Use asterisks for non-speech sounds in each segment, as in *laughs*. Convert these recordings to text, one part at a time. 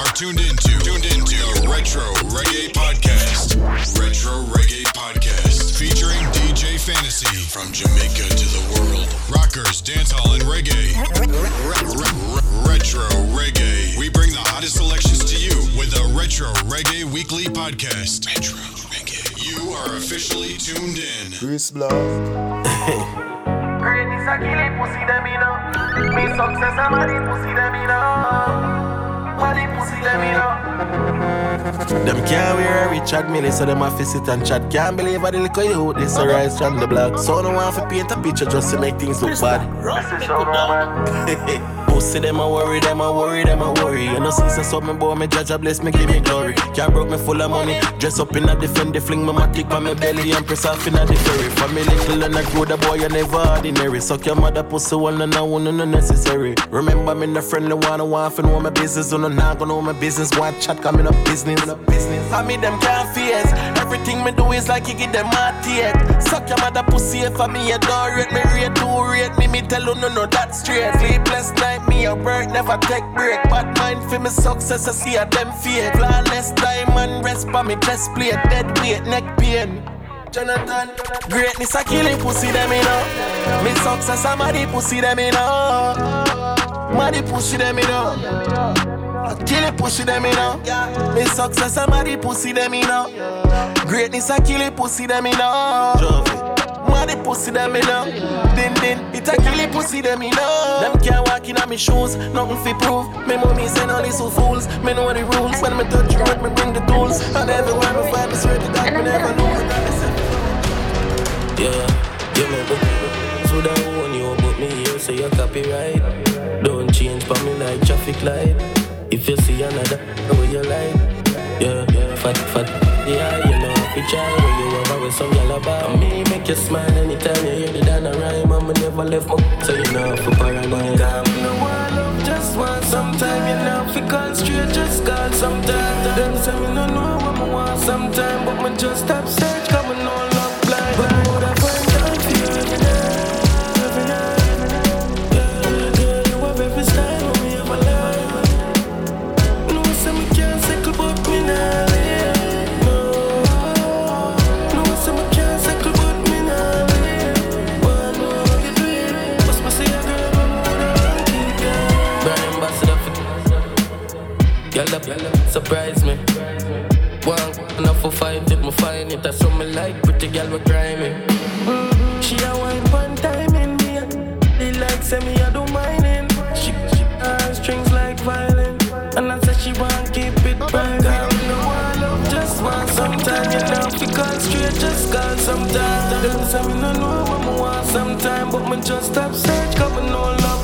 are tuned into tuned into Retro Reggae Podcast. Retro Reggae Podcast featuring DJ Fantasy from Jamaica to the world. Rockers, dancehall, and reggae. Retro Reggae. We bring the hottest selections to you with the Retro Reggae Weekly Podcast. Retro Reggae. You are officially tuned in. Chris Bluff. Greatness a kill pussy them in up. Me success a money, pussy them in up. Money, pussy them in up. Them can't wear a Richard Mille, so them have to sit and chat. Can't believe I the little youth, this a rise from the block. So no one for paint a picture just to make things look bad. *laughs* So. Pussy them a worry, them a worry, them a worry. You know, since I saw me boy, me judge a bless me, give me glory. Can't broke me full of money. Dress up in a different, they fling my matic on my belly and press off in a the ferry. For me little and I grow the boy, you never ordinary. Suck your mother pussy one and I want no necessary. Remember me the friendly one, I want to know my business. On not gonna know my business. One chat coming up business. business. I mean them can't face. Everything me do is like you give them teeth. Suck your mother pussy I me adore it. Me rate to rate me, me tell you no no that's straight. Sleepless night, me a work, never take break. Bad mind for me success, I see a them fake. Flawless diamond, rest by me chest plate. Dead weight, neck pain. Jonathan, greatness a killing pussy them in know. Me success a muddy pussy them in know. Muddy pussy them in know. I kill it, pussy them in know. Me success a muddy pussy them in know. Greatness a kill it, pussy them in know. Muddy pussy them in know. Din din, it a kill it, pussy them in know. Them can't walk in on me shoes, nothing fi prove. Me mommy send all these fools. Me know the rules. When me touch road, me bring the tools. And everywhere me find me swear to God, me never lose. Yeah, give me book. So that own you, but me here, so you copyright. Don't change for me like traffic light. If you see another, how you like? Yeah, yeah, fat, fat. Yeah, you know, if you try, when you over with some yellow bar. Me make you smile anytime you hear the Dana rhyme. I'ma never left my *laughs* so you know, for paranoid. Come, no one love, just one. Sometime you know, fi call straight, just call sometime. To them say me no know what me want sometime, but me just stop search, me no surprise me. One enough for five, if me find it, that's something like pretty girl with grimy. She a wine one time in me, they like say me I don't mind it. She, she uh, strings like violin, and I said she want keep it private. Girl, no one love, just want sometime. You know, fi call straight, just call sometime. Them say me no know what me want sometime, but me just stop search, 'cause me no love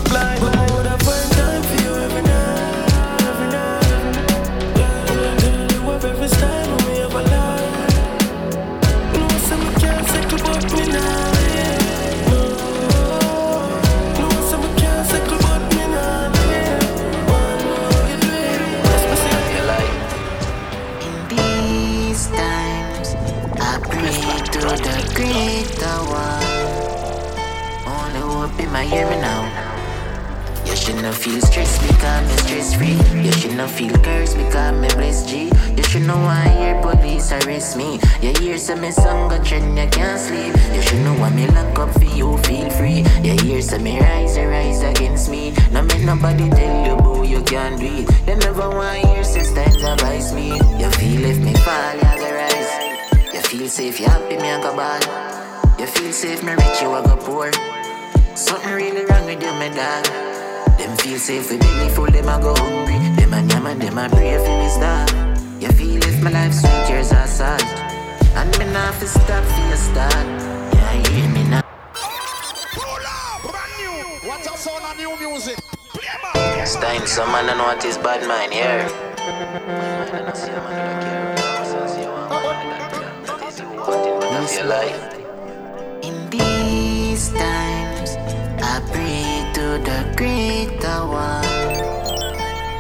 Pray to the greater one. Only hope in my hearing now. You should not feel stressed because me stress free. You should not feel cursed because me blessed G. You should know why hear police arrest me. You hear some me song go trend, you can't sleep. You should know why me lock up for you, feel free. You hear some me rise, you rise against me. No make nobody tell you, boo, you can't do it. They never want hear sisters advise me. You feel if me fall, you go rise. Feel safe, you happy, me I go ball. You feel safe, me rich, you I go poor. Something really wrong with you, my dog. Them feel safe with belly full, them a go hungry. Them a yam and them a pray for me star. You feel if my life sweet, yours are sad. And me not fi stop for your start. Yeah, you hear me now. What a song of new music. It's time some man know what is bad mind here. Of your life. In these times, I pray to the greater one.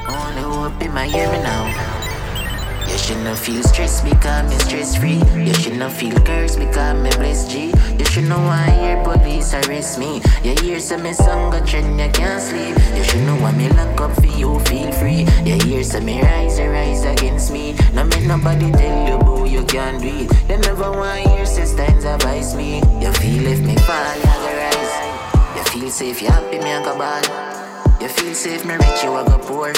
Only hope in my hearing now. You should not feel stressed because me stress free. You should not feel cursed because me blessed G. You should know why hear police arrest me. You hear some me song go trend, you can't sleep. You should know why me lock up for you, feel free. You hear say me rise and rise against me. No make nobody tell you boo you can't do it. They never want say signs advise me. You feel if me fall, you go rise. You feel safe, you happy, me I go ball. You feel safe, me rich, you I go poor.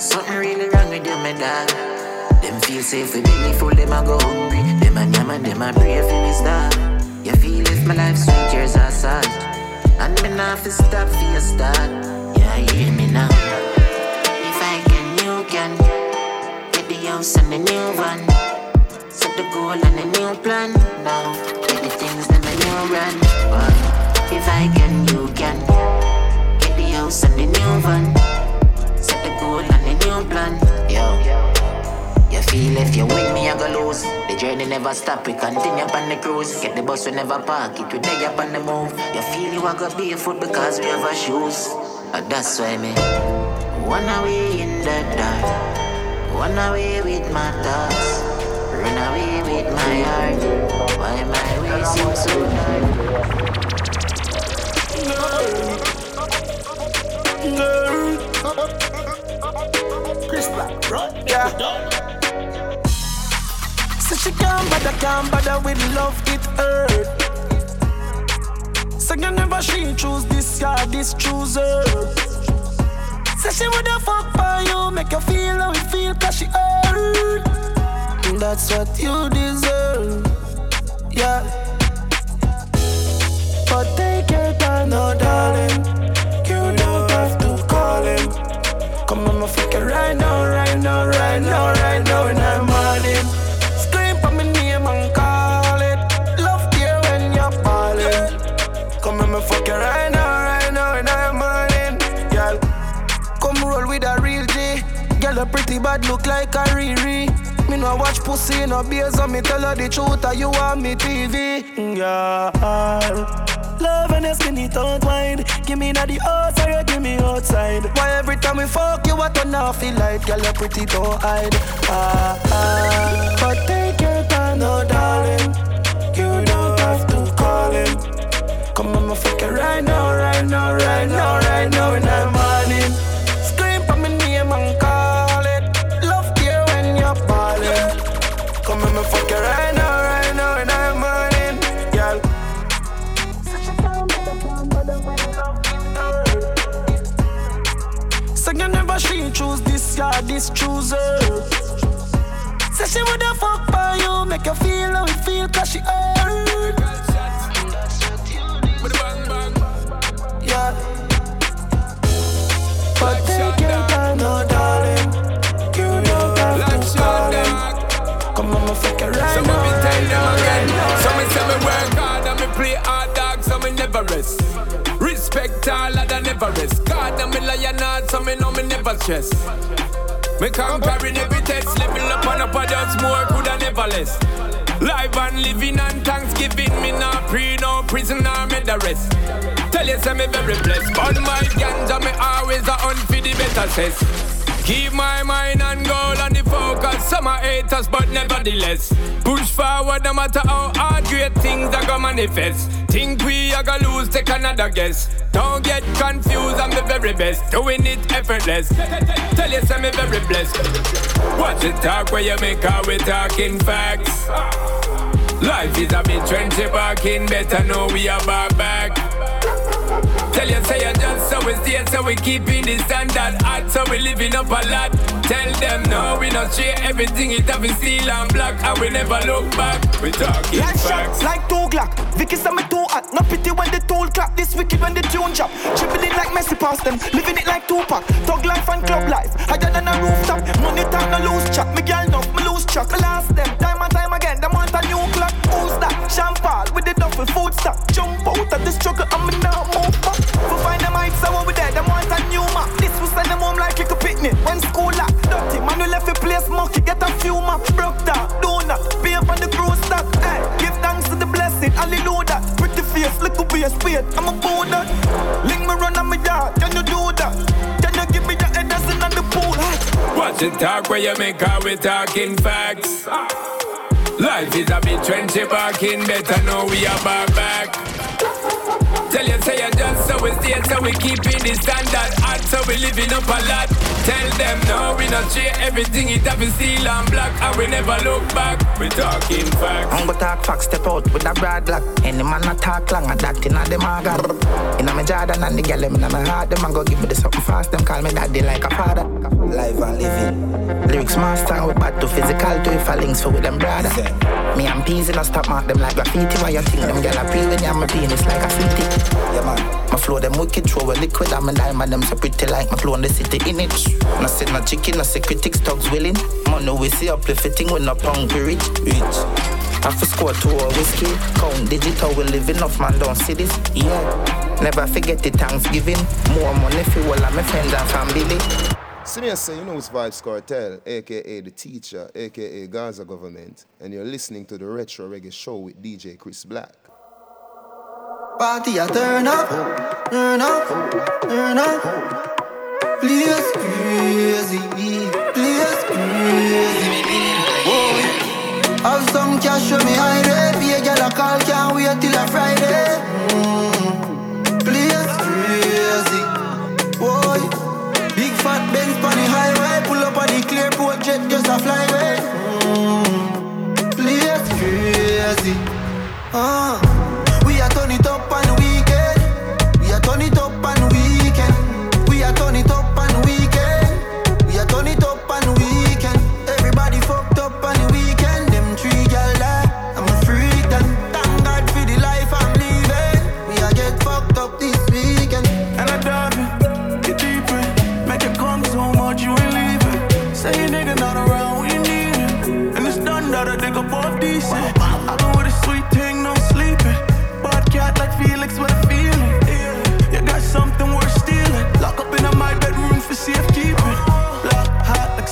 Something really wrong with you, my dog. Them feel safe with me full, them I go hungry. Them a yam and them a pray for me star. You win me, I go lose. The journey never stop, we continue on the cruise. Get the bus, we never park it, we day up on the move. You feel you are gonna be a foot because we have our shoes. And that's why me run away in the dark. Run away with my thoughts. Run away with my heart. Why my way seem so dark? Chris Black, right? Yeah. She can't bother, can't bother with love, it hurt. So you never she choose this guy, this chooser. Say she woulda fuck for you, make you feel how it feel, cause she hurt. That's what you deserve, yeah. But take your time, no darling. You don't have to call him. Come on, my fuck it right now, right now, right now, right now, in the bad look like a Riri. Me no watch pussy no beers, so me tell her the truth, or you want me TV. Girl. Love and your skinny tongue wine. Give me not the or you give me outside. Why every time we fuck you, I turn off the light? Girl, you pretty, don't hide. Ah, ah. But take your time, no darling. You don't have to call him. Come on, my fuck it right now, right now, right now, right now in the morning. Choose this guy, this chooser. Say she woulda fuck for you, make you feel how it feel, cause she hurt. yeah. But take your time, no darling. You know that to call him. Come on, my fuck it right so now. me tell them again. So me say me work hard and me play hard dog, so me never rest. Respect all of the never. God and me lion so me know me never stress. Me conquering every test, level up and up, I just more, could I never less. Live and living and thanksgiving, me not pre, no prisoner, me the rest. Tell you, say me very blessed. But my ganja, me always a hunt for the better cess. Keep my mind on goal and the focus. Some are haters, but nevertheless. Push forward no matter how hard great things are gonna manifest. Think we are gonna lose, take another guess. Don't get confused, I'm the very best. Doing it effortless. Tell you, me very blessed. Watch the talk where you make out we talking facts. Life is a bit trendy, barking. Better know we are back back. Tell you, say you just so we stay, so we keeping the standard hot, so we living up a lot. Tell them no, we not share everything, it have been steel and black, and we never look back. We talking like facts. Shots, like two Glock, Vicky say me too hot. No pity when the tool clap, this wicked when the tune drop. Tripping it like Messi past them, living it like Tupac. Thug life and club life, higher than a rooftop. Money time no lose track, me girl enough, me lose track. I last them, time and time again, them want a new clock. Who's that? Champagne with the duffel food stock. Jump out of the struggle, I'm in now move back. Find them heights, I we there, them want a new map. This will send them home like a picnic. When school lock, dirty, man, we left a place monkey, get a few map. Broke down, donut, pay up on the crew stock. Hey, give thanks to the blessing, hallelujah. Pretty face, little face, wait, I'm a that. Link me run on my yard, can you do that? Can you give me your head that's in the pool? Watch the talk where you make out we talking facts. Life is a bit trendy, barking, better know we are back back. Tell you, say you just so we stay, so we keeping the standard hot, so we living up a lot. Tell them no, we not share everything it have steel and black, and we never look back. We talking facts. I'm gonna talk facts, step out with a broad block. Any man not talk long, I that inna them maga. Inna my Jordan and the girl them inna my heart, them a go give me the something fast. Them call me daddy like a father. Live and living. Lyrics master, we bad to physical to if I links for with them brother. Me and peas in a stop mark them like graffiti. Why you think them gyal a pre when you my penis like a city? Yeah man, my flow them wicked, throw a liquid. I'm a diamond, them so pretty like my flow in the city in it. No sit no chicken, no say critics, dogs willing. Money we see fitting with no punk rich. Rich. I for score two or whiskey. Count digital, we living off man down cities. Yeah. Never forget the Thanksgiving. More money for all of my friends and family. Senior say, you know it's Vybz Kartel, aka The Teacher, aka Gaza Government, and you're listening to the Retro Reggae Show with DJ Chris Black. Party, I turn up, turn up, turn up. Please crazy, please crazy. Whoa. Have some cash for me it. Be a girl a call, can't wait till a Friday. Mm. Benz on the highway, pull up on the clear port jet, just a flyway. Mm, place crazy. Uh,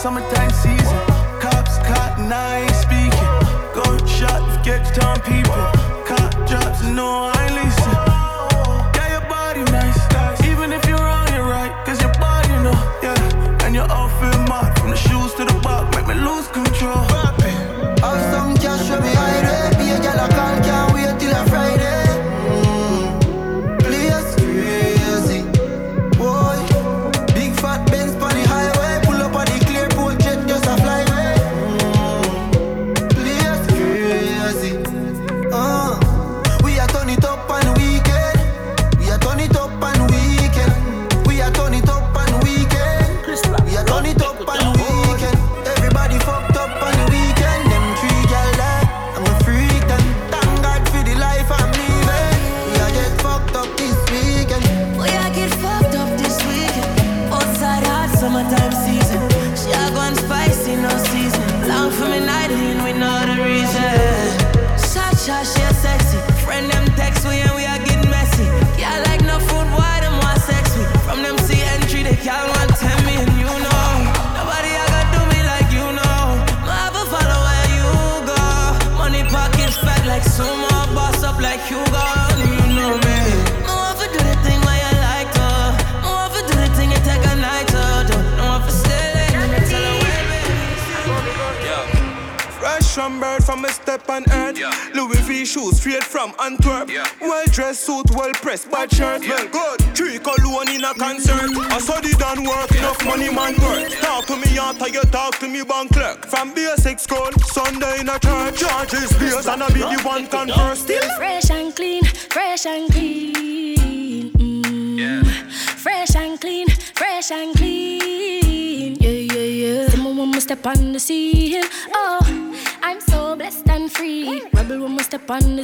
summertime season. Cops caught ain't speaking. Gunshot, get time people. Cop drops, no,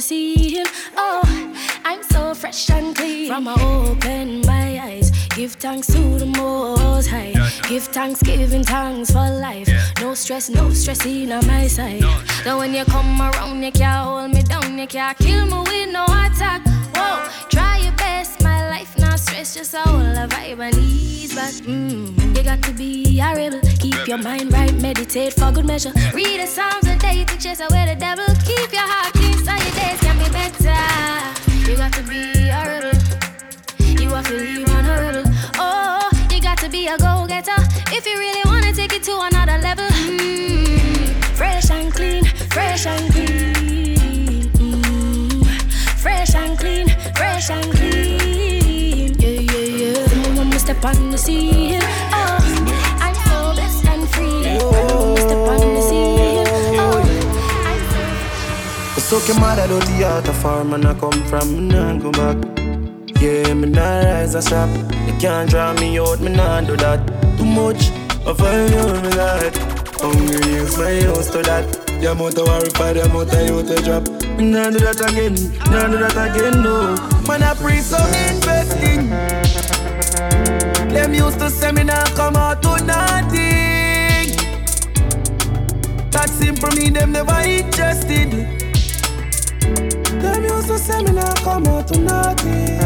the scene, oh, I'm so fresh and clean. From I open my eyes, give thanks to the Most High. Give thanks, giving thanks for life. No stress, no stress in on my side. Now when you come around, you can't hold me down, you can't kill me with no attack. Stress, just a whole of vibe and ease back. Mm, you got to be a rebel, keep your mind right, meditate for good measure. Read the Psalms a day to chase away the devil. Keep your heart clean so your days can be better. You got to be a rebel. You have to leave on a rebel. Oh, you got to be a go-getter if you really wanna take it to another level. Mm, fresh and clean, fresh and step on the sea. Oh, I'm so and free. When we step on the sea. Oh, I suck your mother out the art of farm and I come from and I go back. Yeah, me nah rise a shop. You can't draw me out, me nah do that. Too much of a young lad. Hungry is my house to that. The amount of horrified, the amount of youth to drop. Me nah do that again, nah do that again, no. Man, I pray some investing. Them used to say me nah come out to nothing. That simple me, them never interested. Them used to say me nah come out to nothing.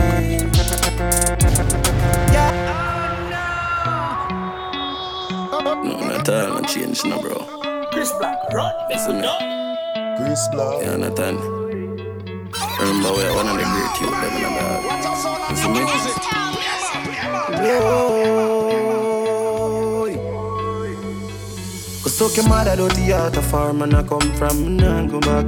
Yeah. No, not all, no change, no, bro. Chris Black, run. Listen, me. Chris Black. Yeah, Nathan. Remember, we are one of the great youth, them in the bag. Listen, me. Suck your mother out the heart of farm and I come from, nah go back.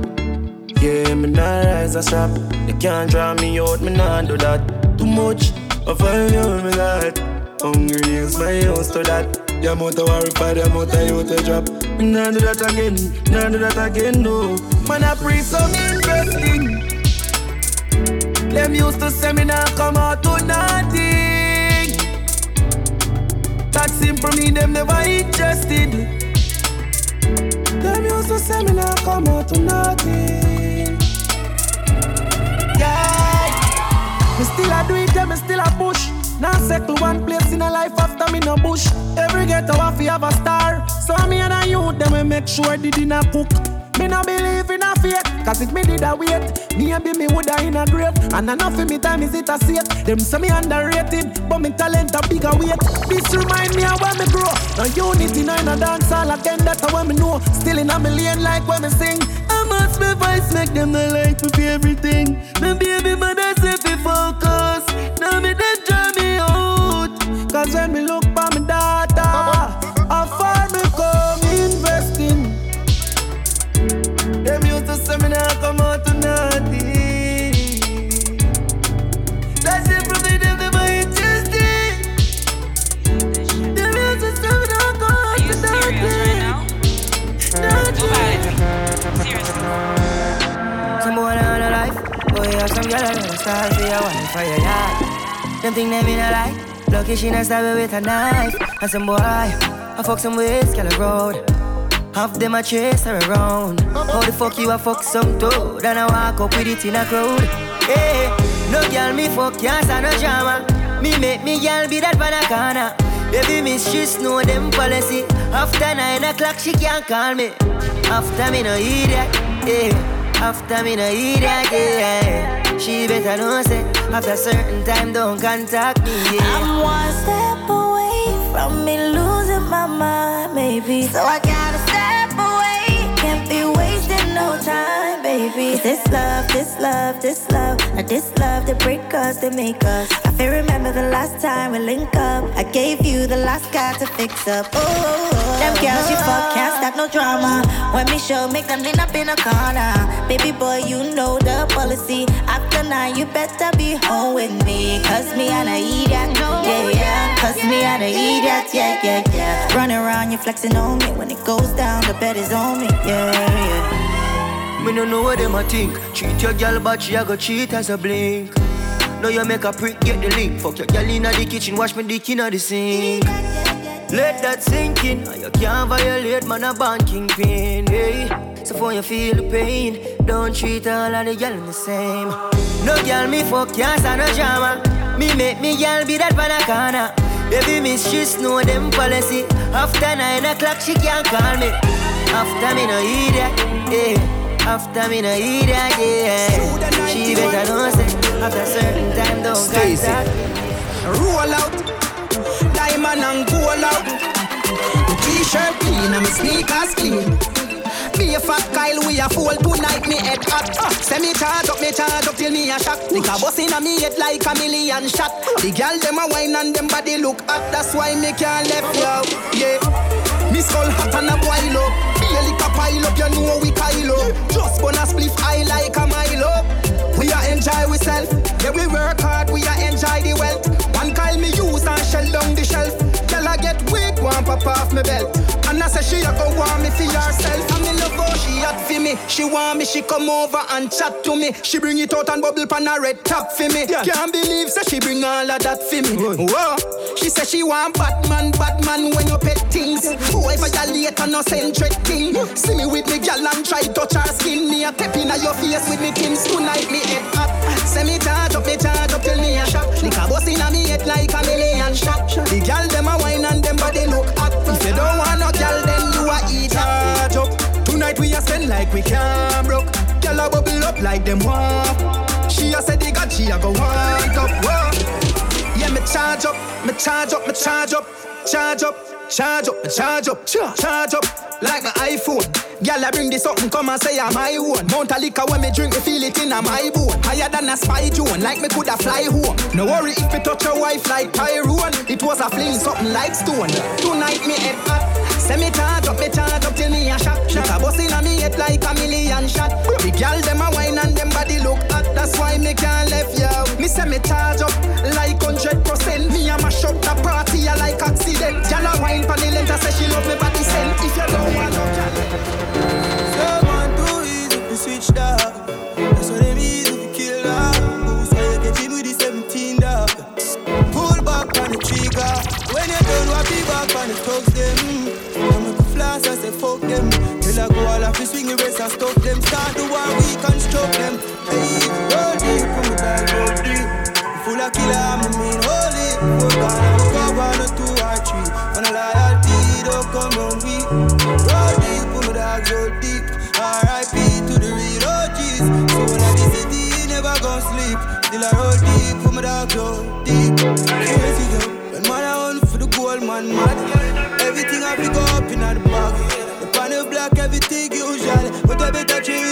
Yeah, me nah rise a shop. You can't draw me out, me nah do that. Too much, I find you me like. Hungry is my house to that. Of worry for the amount you to drop. Me nah do that again, nah do that again, no. Man, I pre some investing. Them used to say me nah come out to nothing. That simple me, them never interested. Them used to say me nah come out to nothing. Yeah, me still a do it, yeah, me still a push. Now settle one place in a life after me no bush. Every ghetto have have a star. So me and a youth, them we make sure the dinner cook. Me no a fate, cause if me did a wait, me and be me woulda in a grave. And enough of me time is it a safe. Them say me underrated, but me talent a bigger weight. This remind me of when me grow. No unity, no in a dance all again, that's how me know. Still in a million like when me sing. I must my voice make them the me for everything. Me baby mother say fi focus. Now me they draw me out. Cause when me look girl the style for your wife for your yard. Them think they mean a lie. Lucky she not stab with a knife. And some boy, I fuck some with Skelly Road. Half them a chase her around. How the fuck you a fuck some toad? And I walk up with it in a crowd. Hey, no girl me fuck can't no drama. Me make me girl be that banana. Baby she know them policy. After nine o'clock she can't call me. After me no idiot, yeah. After me no idiot, yeah. She better know say after a certain time don't contact me, yeah. I'm one step away from me losing my mind, maybe. So I gotta time, baby. this love, this love, this love, now this love that break us, that make us. I feel remember the last time we link up. I gave you the last guy to fix up. Oh, oh, oh. them girls you fuck can't stop no drama. When me show, make them lean up in a corner. Baby boy, you know the policy. After nine, you better be home with me. Cause me and I eat that. Yeah, yeah. Cause me and I eat that. Yeah, yeah, yeah. Running around, you flexing on me. When it goes down, the bed is on me. Yeah, yeah. Me no know what them a think. Treat your girl, but she a go cheat as a blink. Now you make a prick, get the link. Fuck your girl inna the kitchen, wash me dick inna the sink. Let that sink in. You can't violate, man, a band kingpin. Hey. So for you feel the pain, don't treat all of the girl the same. No girl me fuck can't stand no drama. Me make me girl be that banana. Baby she know them policy. After nine o'clock she can't call me. After me no idiot, yeah. After me no idiot, yeah. She better know say after certain time don't Stacy. contact. Roll out, diamond and gold out. The t-shirt clean and my sneakers clean. Me a fat Kyle, we a fool tonight, me head hot. Uh, Say me charge up, me charge up till me a shock. Think a bust inna me head like a million shot. The girl them a wine and them body look hot, that's why me can't left you. Girl I get weak, one pop off me belt. And I say she a go want me for herself. And me love how she hot for me. She want me, she come over and chat to me. She bring it out and bubble pan a red top for me. Yeah. Can't believe say she bring all of that for me. Whoa. She say she want Batman, Batman when you pet things. Boy, violate and no centric thing. See me with me gal and try touch her skin. Me a tap in your face with me Tim's tonight. Me head up. Say me charge up, me charge up till me a shot. Lick a bust inna me head like a million shot. The gal them a wine and them body look hot. Like we can't broke. Gal a bubble up like them want. She a say the god, she a go want up. Whoa. Yeah, me charge up, me charge up, me charge up, charge up, charge up, me charge up, charge up, like my iPhone. Girl, I bring this up and come and say I'm my own. Mount a liquor when me drink, me feel it in a my bone. Higher than a spy drone, like me coulda fly home. No worry if me touch your wife like Tyrone. It was a fling, something like stone. Tonight me head hot. Say me charge up, me charge up till me a shot. Shot a bust inna me head like a million shot. The girl them a wine and them body look hot. That's why me can't left you. Me say me charge up like hundred percent. Me a mash up the party like accident. Girl a wine pon the length, I say she love me body scent. If you don't want no So man too easy switch dog. That's what them easy to kill dog. Who's why you get him with the 17 dog? Pull back on the trigger. When you done, what be back on the thugs them. I'm flash, I say fuck them. Till I go all off swing rest and stop them. Start the one we construct them. Hey, roll deep, put me down, roll deep. Full of killer, I'm mean holy. We're gonna go on a two or three. When a loyalty don't come on me. Roll deep, put me down, roll deep. R.I.P. to the real OGs. So when I the city, never gon' sleep. Till I roll deep, put me down, roll deep.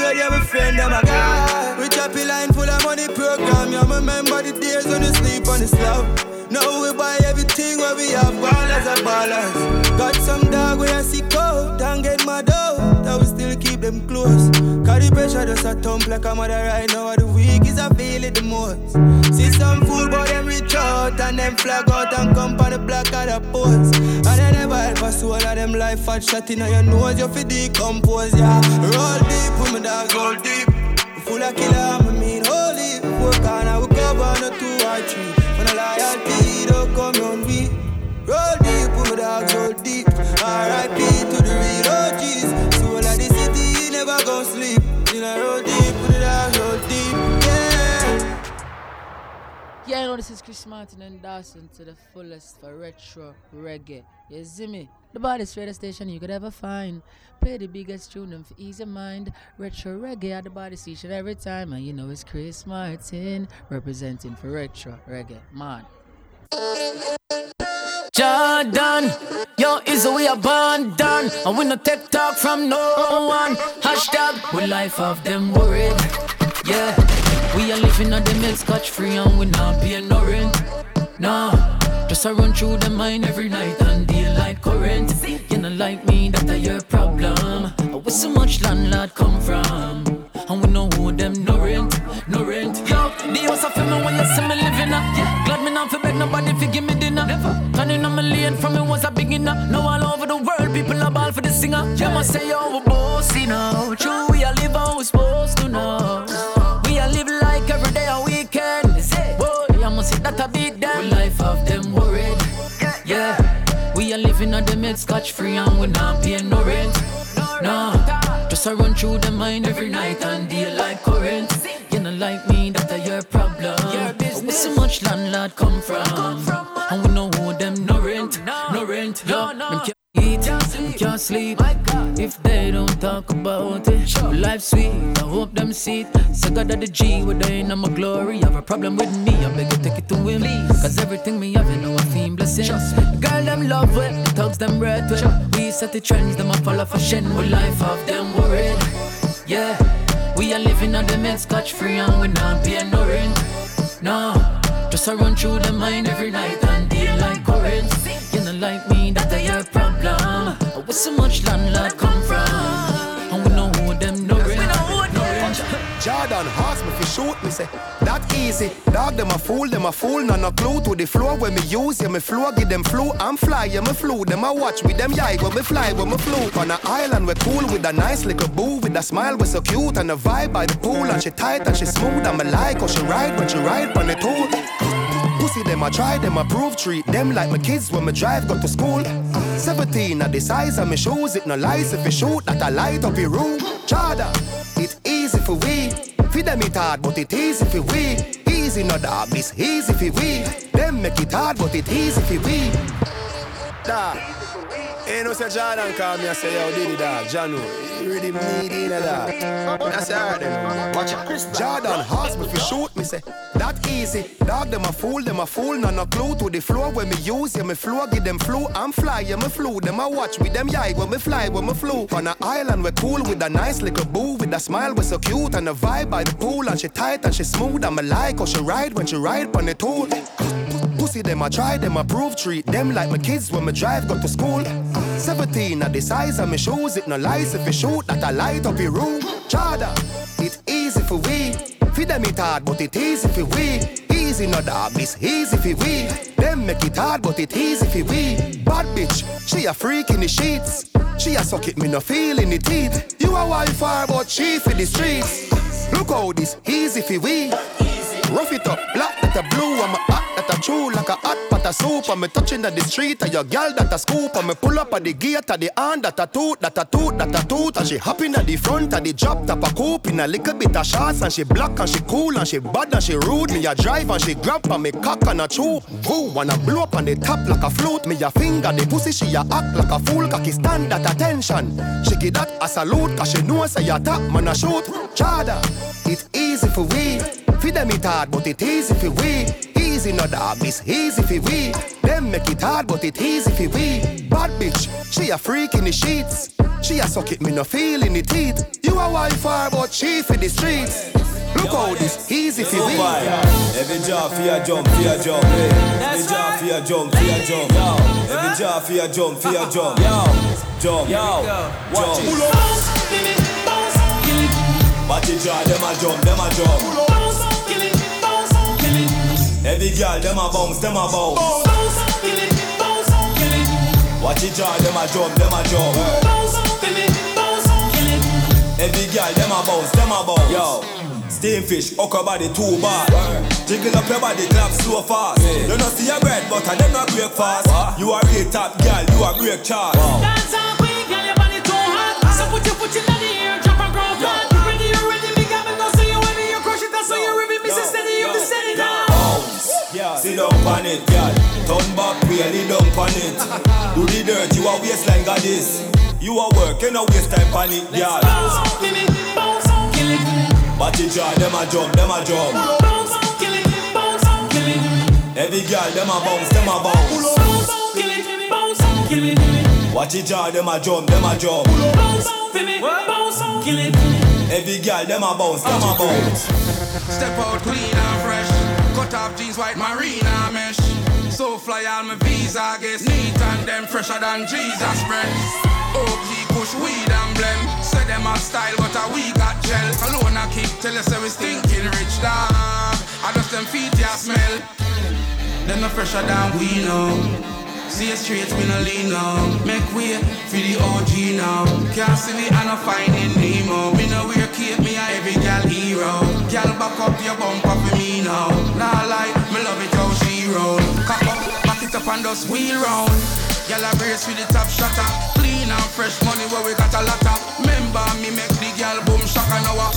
Better treat you, yeah, my friend, I'm a guy. Rich happy line full of money program. Yeah, remember the days when you sleep on the slab. Now we buy everything where we have ballers and ballers. Got some dog where I see cold and get my dough. That we still keep them close. The pressure just a thump like a mother right now. The week is I feel it the most. See some fool boy them reach out and them flag out and come on the block of the post. And they never help a soul of them life fat shot in your nose. You fi decompose, yeah. Roll deep, put me dog roll deep. Full of killer, I'm mean holy. Work on, I will cover on a two or three. When a loyalty don't come on we. Roll deep, put me dog roll deep. R.I.P. to the real OGs. Soul of the city, never gon' sleep. In a roll deep, put it dog roll deep. Yeah. Yeah, you know this is Chris Martin and Dawson to the fullest for retro reggae. You see me? The baddest radio station you could ever find. Play the biggest tune for ease of mind. Retro reggae at the body station every time. And you know it's Chris Martin representing for retro reggae. Man. Jordan, yo, is a we abandon. And we no take talk from no one. Hashtag, we life of them worried. Yeah, we are living on the milk scotch free and we not paying no rent. No, just I run through the mind every night and daylight current. You know, like me, that a your problem. But where so much landlord come from? And we know who them no rent, no rent. Yo, the house of me when you see me living up. Yeah. For beg nobody fi give me dinner. Never. Turning on my lane from me was a beginner. Now all over the world, people are ball for the singer. You must say oh, yo, we bossy now. True, we are live how we supposed to know. We are live like every day a weekend. Boy, I must say that a beat them. We life of them worried. Yeah, we are living on the mid scotch free and we not paying no rent. No, just I run through the mind every night and daylight current. You know like me, so much landlord come from? And we know who them no rent, no rent. Yo, them can't eat, them can't sleep. If they don't talk about it, life sweet. I hope them see it. God of the G, with the in my glory. Have a problem with me, I beg you take it to him. Cause everything me have, you know I feel blessing. Girl, them love with, the them red with. We set the trends, them a follow fashion. We life of them worried. Yeah, we are living on the mid scotch free and we not paying no rent. No, just I run through the mind every night and daylight current. You know like me, that a your problem. Where so much landlord come from? And we know who them no rent. No rent. Jordan asked me for shoot me say that easy. Dog them a fool, them a fool, none a clue to the floor when me use. Yeah, me floor give them flu. I'm fly, yeah, me flew. Them a watch with them yeah, when me fly, when me flew. On an island we cool with a nice little boo with a smile we so cute and a vibe by the pool and she tight and she smooth. I'm a like or she ride when she ride on the tool. Pussy them I try them I prove treat them like my kids when me drive go to school. 17 at the size of my shoes, it no lies if you shoot that I light up your room. Chada, it easy for we. Feed them it hard, but it easy for we. Easy no dog, it's easy for we. Them make it hard, but it easy for we. Da. Ain't no say Jordan call me and say, yo, Diddy dog, Janu, you really meaty in a dog. I say, alright then, watch it. Chris Jordan asked me you shoot me, say, that easy. Dog, them a fool, them a fool, none no clue to the floor when me use, yeah, me floor, give them flu. I'm fly, yeah, me flew, them a watch with them, yeah, when me fly, when me flew. On an island, we cool with a nice little boo, with a smile, we so cute, and a vibe by the pool, and she tight and she smooth, I'm a like, or she ride when she ride on the tool. Pussy them I try, them I prove, treat them like my kids when me drive go to school. 17 at the size of my shoes, it no lies if you shoot that I light up your room. Chada, it easy for we. Feed them it hard, but it easy for we. Easy no dog, it's easy for we. Them make it hard, but it easy for we. Bad bitch, she a freak in the sheets. She a suck it, me no feel in the teeth. You a wife but she for the streets. Look how this easy for we. Rough it up, black that a blue, I'm a hot that a true like a hot pot of soup. I'm a touching at the street, and your girl that a scoop. I'm a pull up at the gate, at the hand that a toot, that a toot, that a toot. And she hopping at the front of the drop top a coupe in a little bit of shots. And she black and she cool and she bad and she rude. Me a drive and she grab and me cock and a chew. Who wanna blow up on the top like a flute? Me a finger the pussy, she a act like a fool. Cocky stand at attention. She give that a salute, cause she know say a top man a shoot. Chada, it easy for we. Feed them it hard, but it easy for we. Easy no dog, it's easy for we. Them make it hard, but it easy for we. Bad bitch, she a freak in the sheets. She a suck it, me no feel in the teeth. You a wife far but she for the streets. Look how this easy for we. Every jaw for your jump, for your jump. Eh. Every jaw for your jump, for your jump. Every jaw for your jump, for your jump. Jump, jump. Watch it. Body jaw, them a jump, them a jump. Every girl, them a bounce, them a bounce. Watch it jaw, them a jump, them a jump. Every girl, them a bounce, them a bounce. Yo. Steam fish, okra body too bad. Jiggle up your body, clap so fast. You don't see your bread butter, them not break fast. You are great top girl, you are great chart. Down on it, girl. Turn back, really down on it. Do the dirt, you a waistline got this. You a work, you no waste time on it, girl. Body jaw, them a jump, them a jump. Every girl, them a bounce, them a bounce. Watch it jaw, them a jump, them a jump. Every girl, them a bounce, them a bounce. Step out clean and fresh. Off jeans, white marina mesh. So fly on my visa, guess neat and them fresher than Jesus bread. OG push weed and blend. Say them a style, but a we got gel. Alone I keep tell us we stinking rich dog. I just them feet ya smell. Them no fresher than we know. See straight, we no lean now. Make way for the OG now. Can't see me, I no finding Nemo. Me no wear cape, me a every gal hero. Gal back up your bumper for me now. Nah lie, me love it how she roll. Cock up, back it up and just wheel round. Gal a brace with the top shutter. Clean and fresh money where we got a lot of. Remember me make the gal boom shaka now.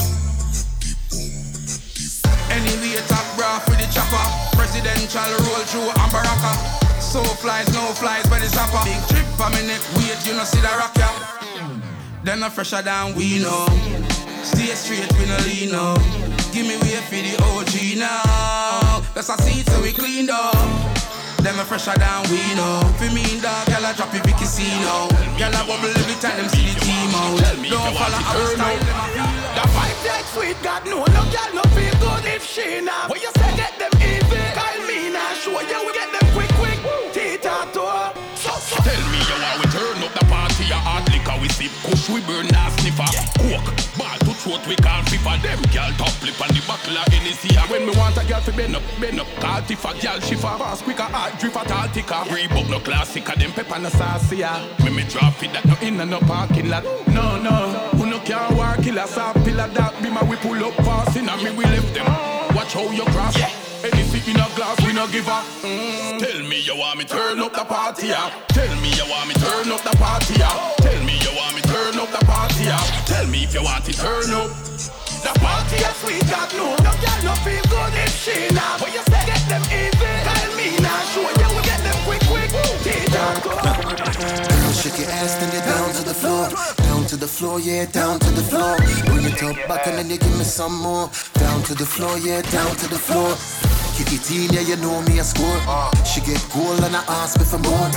Anyway, top bra for the chopper. Presidential roll through and baraka. So flies, no flies, but it's zapper. Big trip on me neck, wait, you know see the rock ya. Then a fresher than we know. Stay straight, we no lean now. Give me way for the OG now. That's a seat so we cleaned up. Them a fresher than we know. For me dog, girl I drop it Vicky casino. Girl I bubble every time them see the team out. Don't follow our style. The vibe like sweet, God no, no girl no feel good if she not. What you say sip, kush we burn, now sniffer, coke, ball to throat we call FIFA. Them girl top lip on the buckle of Hennessy. When me want a girl to bend up, bend up. Call Tifa, girl shifa. Fast quicker, hard drift a tall ticker. Reebok no classic, them pepper no yeah. When me drop it, that no in and no parking lot. No, no, who no can walk killer, saw pillar that be my we pull up fast in and me we left them. Watch how you cross. Yeah. Anything in a glass, we no give up. Mm. Tell me you want me turn up the party, yeah. Tell me you want me turn up the party, yeah. Tell me up the party, yeah. Tell me if you want it turn up. The party is sweet, God no. No girl no feel good if she not. When you say get them even, tell me now. Show you we get them quick, quick. Girl, shake your ass, then you're down to the floor. Down to the floor, yeah, down to the floor. Bring it up back and then you give me some more. Down to the floor, yeah, down to the floor. Kick it in, yeah, you know me I score. Uh. She get goal and I ask me for more.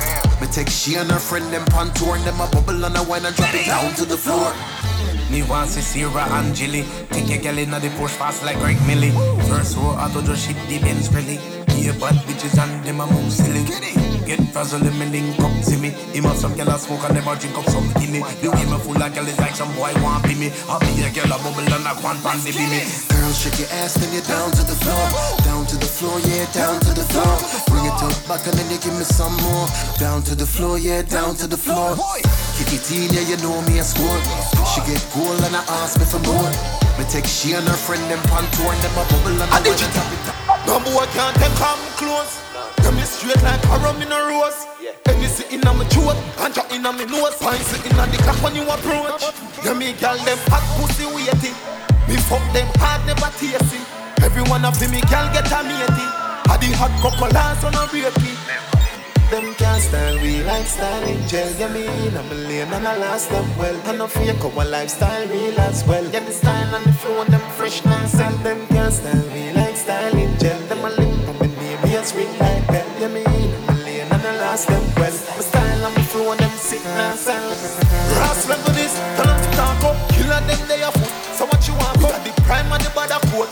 Take she and her friend them pan tour them a bubble and I wine and drop it down to the floor. Me want see and Jilly. Take a girl inna the push fast like Greg Millie. First row auto just ship the Benz really Yeah, bad bitches and them a move silly. Get frazzled me link up, to me. Him have some girl a smoke and them a drink up some gimme The way me full of girl is like some boy want be me. I be a girl a bubble and a quan pan be me Girl, shake your ass, then you down to the floor. Down to the floor, yeah, down to the floor. Bring it up back and then you give me some more. Down to the floor, yeah, down to the floor. Kick it in, yeah, you know me a score. She get goal and I ask me for more. Me take she and her friend them pan tour and them a bubble and I want to tap it No boy can't take come close. Them is straight like a rum in a rose. And you sit in on my throat, and drop in on my nose. Pine sitting on the clock when you approach. Yeah, me girl them hot pussy waiting. Me fuck them hard never tasty. Every one of them me girl get a matey. I the hot cocoa last on a breaky. Them can't style we like styling gel. Yeah, me in I'm a lane and I last them well. I know fake our lifestyle real as well. Yeah, the style and the flow and them fresh and them can't style we like styling gel. Them a lip on my name, yes, ring like bell. Yeah, me in I'm a lane and I last them well. My style and my flow and them sick nice and Ross level this, turn up the taco, killer them they a foot. So what you want? Got the prime and the bad coat.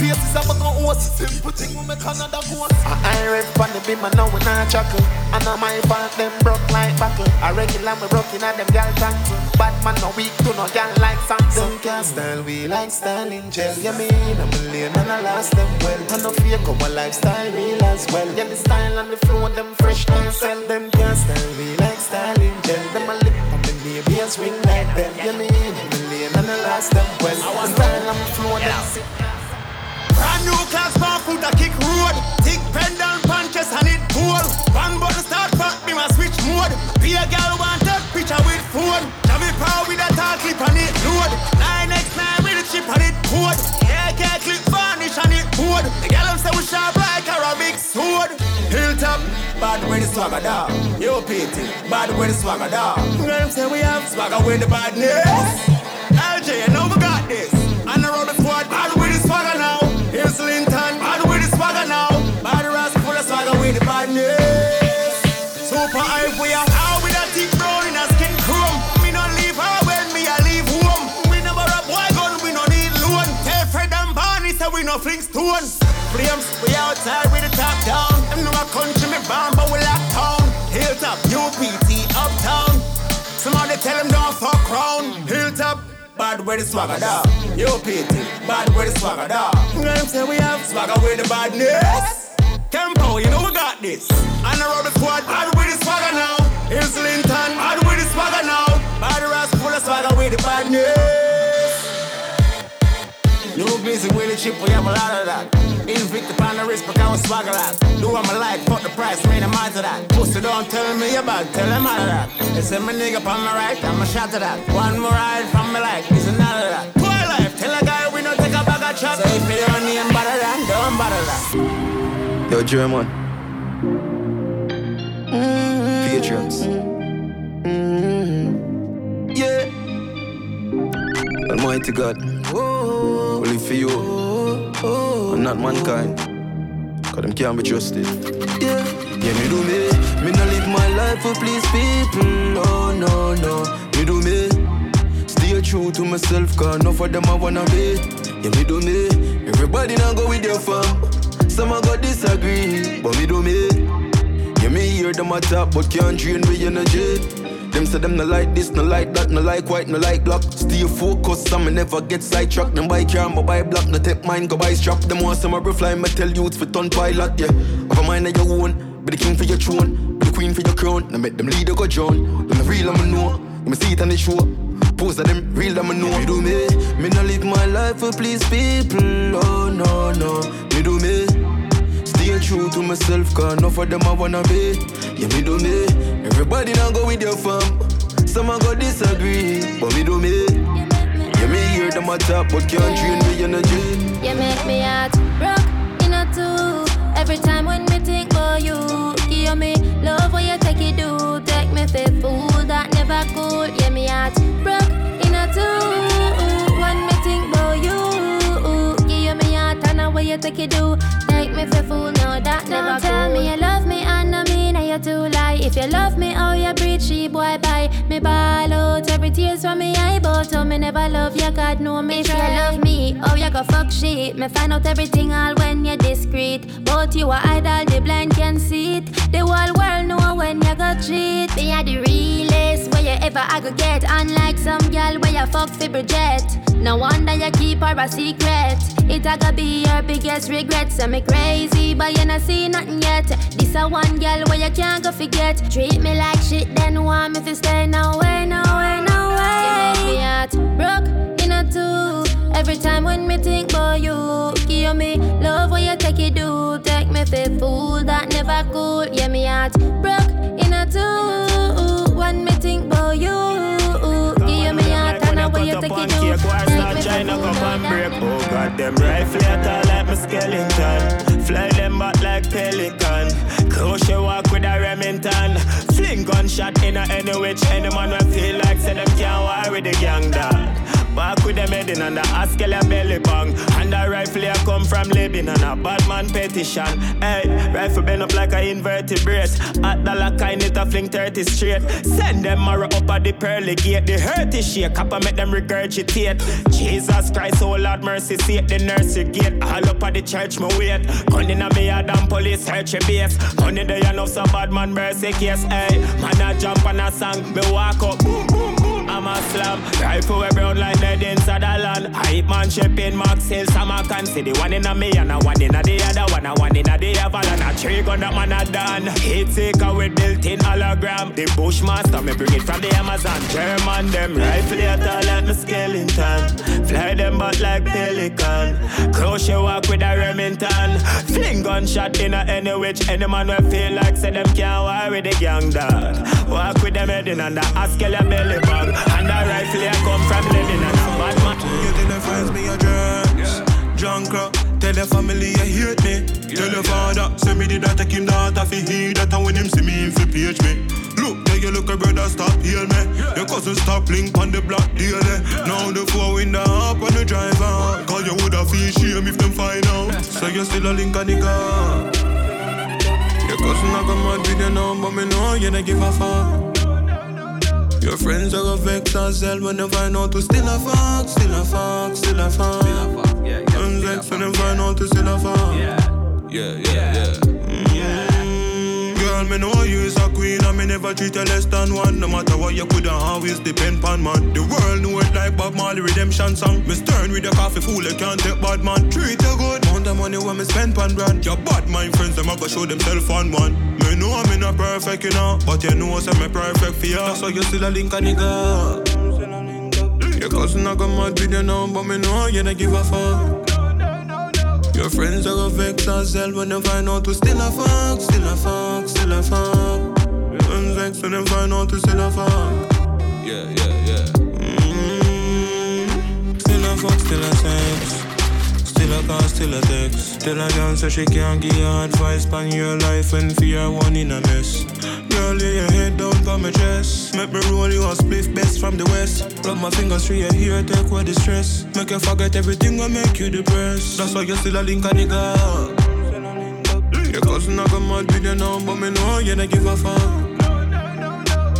Image them a faces, I'm a gon' host. Simple thing we make another ghost. I rep on the beam and now we not chuckle. And now my fault them broke like buckle. I regular me broke in at them gal tank. Bad man no weak to no gal like Samson. Some can style we like styling gel. Yeah me in a million and I lost them well. I no fake our lifestyle real as well. Yeah the style and the flow and them fresh and sell. Them can style we like styling gel. Them a lip on the neighbors ring like them. Yeah me in a million and I lost them well. I was style and the flow and them sick. Brand new class bar foot a kick road. Thick pendant punches and it cool. One button start back, me my switch mode. Be a girl want take picture with phone. Now me power with a tall clip and it load. 9x9 with a chip and it code. AK clip varnish and it board. The girl say we sharp like a big sword. Hilltop, bad with the swagger dog. Yo PT, bad with the swagger dog. Girl them say we have swagger with the badness. LJ, you know we got this. With. Super hype, we are out with a thick brown in a skin chrome. Me no leave her when me a leave home. We never a boy gun, we no need loan. Tell Fred and Barney say we no fling stone. Flames, we outside with the top down. Them know a country me born, but we lock town. Hilltop, UPT, uptown. Somebody tell them don't fuck round. Hilltop. Bad with the swagger dog. Yo, PT. Bad with the swagger dog. Them say we have swagger with the badness. Campo, you know we got this. And the rubber squad, bad with the swagger now. Here's Linton, bad with the swagger now. Bad rasp full of swagger with the badness. New busy with the chip, we have a lot of that. Invicta upon the wrist, because we swagger that. Do what I like, fuck the price, made a mind to that. Pussy don't tell me about, tell them all of that. They say my nigga on my right, I'm a shot to that. One more ride from me like, it's another that. Boy life, tell a guy we don't take a bag of chat. So if you don't name bother that, don't bother that. Yo, German. Patriots. Yeah. Almighty God. Only for you. And not mankind. Cause them can't be trusted. Yeah. Yeah, me do me. Me no live my life for please people. No, no, no. Me do me. Stay true to myself, cause enough of them I wanna be. Yeah, me do me. Everybody now go with their fam. Some a go disagree, but me do me. Yeah, me hear them a talk, but can't drain me energy. Them say them no like this, no like that, no like white, no like black. Stay focused, and me never get sidetracked. Them buy car, me buy block, no take mine, go buy strap. Them want some roof fly, me tell youths for ton pilot, yeah. Have a mind of your own, be the king for your throne, be the queen for your crown. Now make them leader go drown. Them the real, I'ma know. You me see it on the show. Pose of them real, I'ma know. Me do me, me no live my life for please people. Oh no no, true to myself, cause enough of them I wanna be. Yeah, me do me. Everybody now go with your fam. Some a go disagree, but me do me. Yeah, me hear them a talk, but can't train me energy. You make me heart rock in a two. Every time when me think about you, give me love when you take it do. Take me for fool that never could. Yeah, me heart broke in a two. When me think you, give me heart and way you take it do. Me for fool, no that never cool. Tell me you love me and I mean you too lie. If you love me, oh you breathe, she boy bye. Me ball out every tears from me eye, but oh, me never love you, God know me. If you love me, oh you go fuck shit. Me find out everything all when you're discreet. But you are idol, the blind can see it. The whole world know when you go cheat. Me are the realest where you ever I go get. Unlike some girl where you fuck for Bridget. No wonder you keep her a secret. It a go be your biggest regret. Say me crazy, but you not see nothing yet. This a one girl where you can't go forget. Treat me like shit, then want me to stay no way, no way, no way. You make me heart broke in a two. Every time when me think about you, give me love when you take it do. Take me for fool that never cool. Yeah, me heart broke in a two. When me think about you, give me heart and a way you take it do. Take me China for fool and break. Oh God, them rifle at all like my skeleton. Fly them back like pelican. Your walk with a Remington. Fling gunshot in a any which any man will feel like say them can't war with the gang dog. Back with them head in and the Askel a belly bang. And the rifle a come from Lebanon, a bad man petition. Hey, rifle bend up like a inverted brace. At the lock, I need to fling 30 straight. Send them marrow up at the pearly gate. The hurt is shake up and make them regurgitate. Jesus Christ, oh Lord mercy, see the nursery gate. All up at the church, me wait. Gun in a me yard and police search your base. Gun in the of some bad man mercy case. Hey, man a jump and a song, me walk up. Boom, boom. I'm a slam. Rifle brown like dead inside the land. Hype man shipping Max Hill, some I can see the one in a me and a one in a the other one, a one in a the and a three gun that man a done. Hit taker with built-in hologram. The Bushmaster, me bring it from the Amazon. German them rifle at all like me skeleton. Fly them back like pelican. Your walk with a Remington. Fling gunshot in a any which any man will feel like say them can't war with the gang dog. Them head in and the Askel your belly bag. And the rifle I come from Lebanon. Bad man. You tell the friends me a drugs. Drunk up. Tell the family you hate me. Tell your father, say me did that take him that off he that and when him see me him fi page me. Look, there you look a brother stop heal me. Your cousin stop link on the block daily. Eh. Now the four in the up on the driver. Cause you woulda feel shame if them find out. So you still a link a nigga. Your cousin a come mad with you now, but me know you don't give a fuck. Your friends are gonna vex as hell when they find out to still a fuck, still a fuck, still a fuck. And vex when they find out to still a fuck. Yeah, yeah, yeah. Girl, me know you is a queen and me never treat you less than one. No matter what you could always depend on man. The world know it like Bob Marley redemption song. Me stern with the coffee fool, you can't take bad man. Treat you good, amount of money when me spend pan brand. Your bad mind friends, them a go show themself on one. Me know I'm not perfect, you know, but you know me perfect for you. That's why you still a link a nigga. Your cousin a go mad with you now, but me know you don't give a fuck. Your friends are gonna vex hell when they find out to still a fuck, still a fuck, still a fuck. And vex when they find out to still a fuck. Yeah, yeah, yeah. Mm. Still a fuck, still a sex. Still a call, still a text. Tell a girl so she can't give you advice on your life when fear one in a mess. Girl, lay your head down on my chest. Make me roll you a spliff best from the west. Rub my fingers through your hair, take away the stress. Make you forget everything will make you depressed. That's why you still a link a nigga. Your cousin a go mad with you now, but me know you don't give a fuck.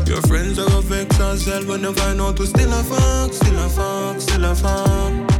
Your friends are gonna vex hell when they find out to still a fuck, still a fuck, still a fuck.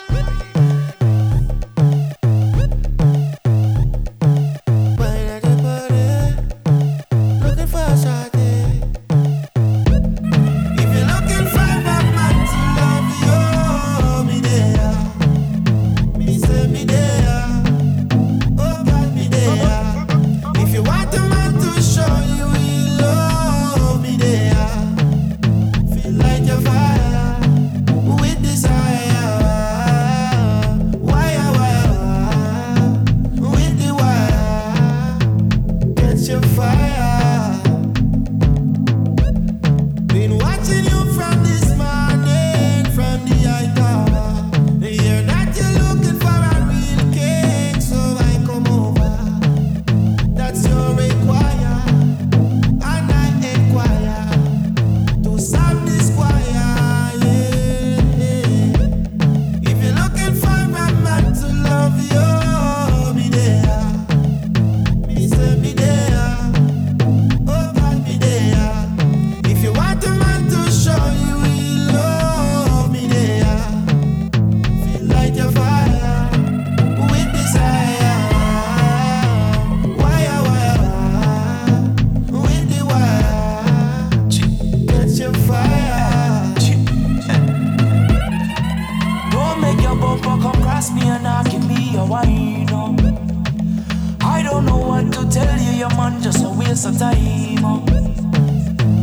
time.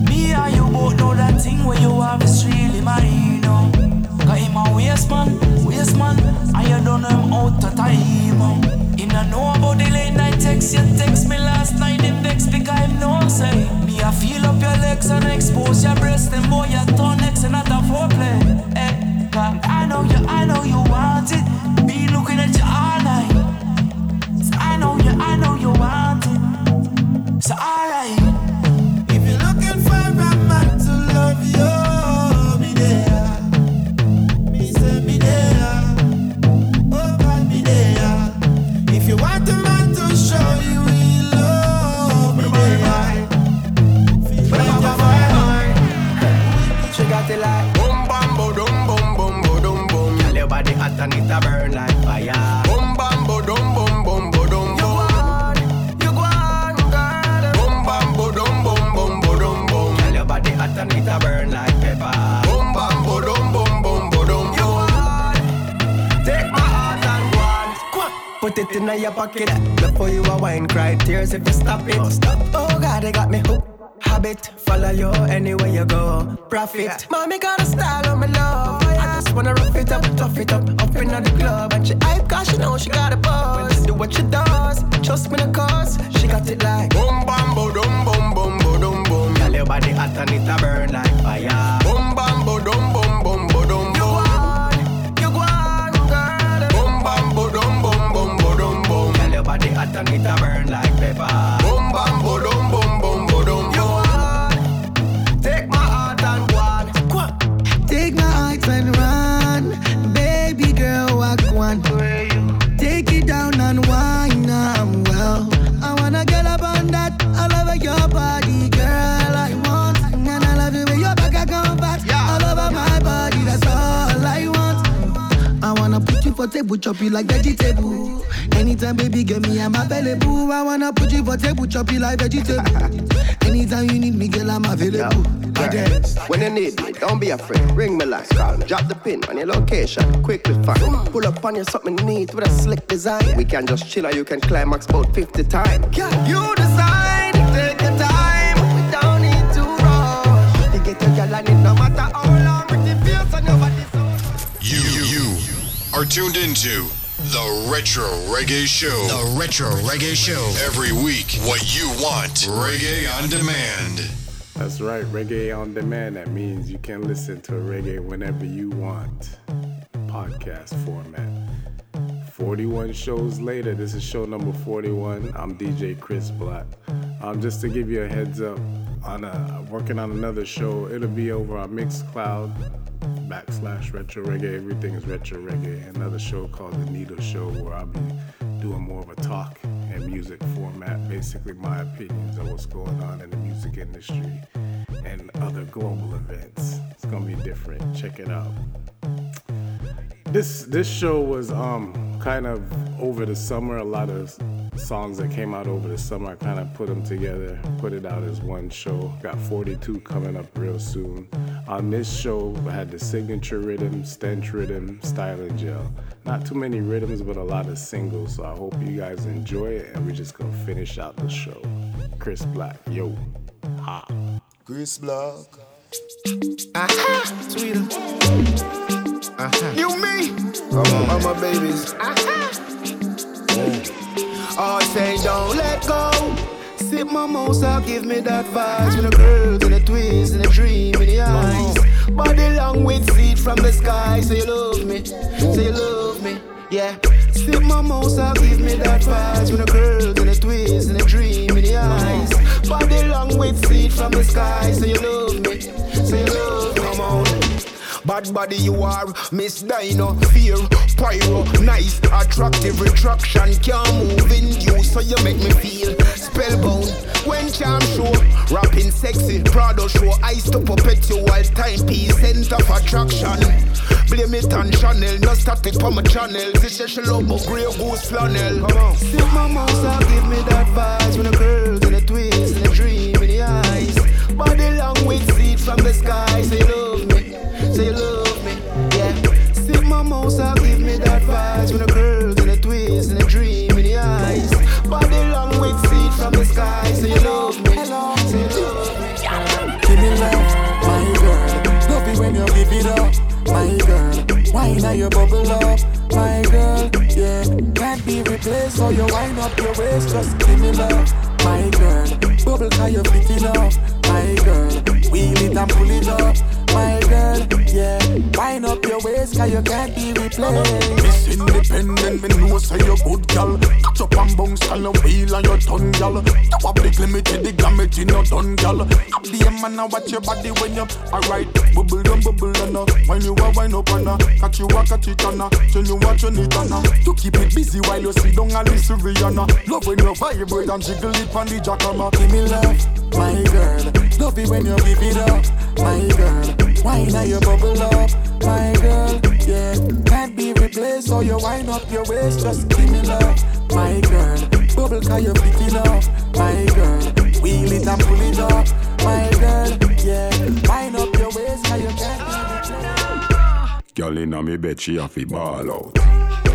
Me and you both know that thing where you have is really mine. Oh. Cause him a waste man, waste man, and you don't know him out of time. Oh. Him know about the late night text, you text me last night, him vex because him know say Me I feel up your legs and expose your breast, and boy you turn next and not a foreplay it in your pocket before you a wine cry tears if you stop it. Oh, stop. oh God, they got me hooked. Habit, follow you anywhere you go. Profit, mommy got a style on my love. I just wanna rough it up, tough it up, up in the club. And she hype cause she know she got a buzz. Do what she does, trust me the cause. She got it like boom chop you like vegetable. Anytime, baby, get me, I'm available. I wanna put you for table, chop you like vegetable. *laughs* Anytime you need me, girl, I'm available. Girl, when you need me, don't be afraid. Ring me like call me. Drop the pin on your location. Quickly find. Pull up on you something neat with a slick design. We can just chill or you can climax about 50 times. You decide, take your time. We don't need to rush. You get your girl and it no matter how long. Pretty face on your body. Are tuned into the Retro Reggae Show. The Retro Reggae Show. Every week, what you want. Reggae on demand. That's right, reggae on demand. That means you can listen to reggae whenever you want. Podcast format. 41 shows later, this is show number 41. I'm DJ Chris Black. Um, just to give you a heads up, on a, working on another show. It'll be over on Mixcloud backslash retro reggae. Everything is retro reggae. Another show called The Needle Show where I'll be doing more of a talk and music format. Basically, my opinions on what's going on in the music industry and other global events. It's gonna be different. Check it out. This this show was um kind of over the summer. A lot of songs that came out over the summer. I kind of put them together, put it out as one show. Got 42 coming up real soon. On this show, I had the signature rhythm, stench rhythm, style and gel. Not too many rhythms, but a lot of singles. So I hope you guys enjoy it, and we're just gonna finish out the show. Chris Black, yo, ha. Chris Black. Aha, sweeter. Uh-huh. You me? Come on, all my babies. I say don't let go. Sip my mouse, give me that vibes with a girl, and a twist, and a dream in the eyes. Body long with seed from the sky. Say you love me, say you love me, yeah. Sip my mouse, give me that vibes with a girl, and a twist, and a dream in the eyes. Body long with seed from the sky. Say you love me, say you love me. Bad body you are, Miss Dino, fear, pyro, nice, attractive retraction, can't move in you, so you make me feel spellbound. When charm show, rapping sexy, Prado show, eyes to perpetual timepiece, center of attraction. Blame it on Chanel, no static on my channel. This is she love my grey goose flannel. Come on say you love me. Yeah. See my mouse, I give me that vibe. When the curls and the twists and the dream in the eyes. Body long with seed from the sky. Say you love me. Hello. Say you love me. Give me love, my girl. Stop it when you give it up, my girl. Wine now you bubble up, my girl. Yeah, can't be replaced. So you wind up your waist, just give me love, my girl. Bubble how you fit it up, my girl. Wheel it and pull it up up your waist cause you can't be replaced. Miss Independent, me know say you good gal. Catch up and bounce, gal, and wheel on your tongue, gal. You have the limited, the gamut in your done, gal. Up the man, and watch your body when you alright. Bubble down, bubble down, uh. When you are wind up and uh. catch you a catch it and uh. Tell you what you need and uh. To keep it busy while you sit down and listen Rihanna. Love when you vibrate and jiggle it on the jackhammer. Give me love, my girl. Love it when you give it up, my girl. Wine and you bubble up, my girl. Yeah, can't be replaced, so you wind up your waist. Just give me love, my girl. Bubble cause you fit it up, my girl. Wheel it and pull it up, my girl. Yeah, wind up your waist cause you can't be. Girl inna me bed, she a fi ball out.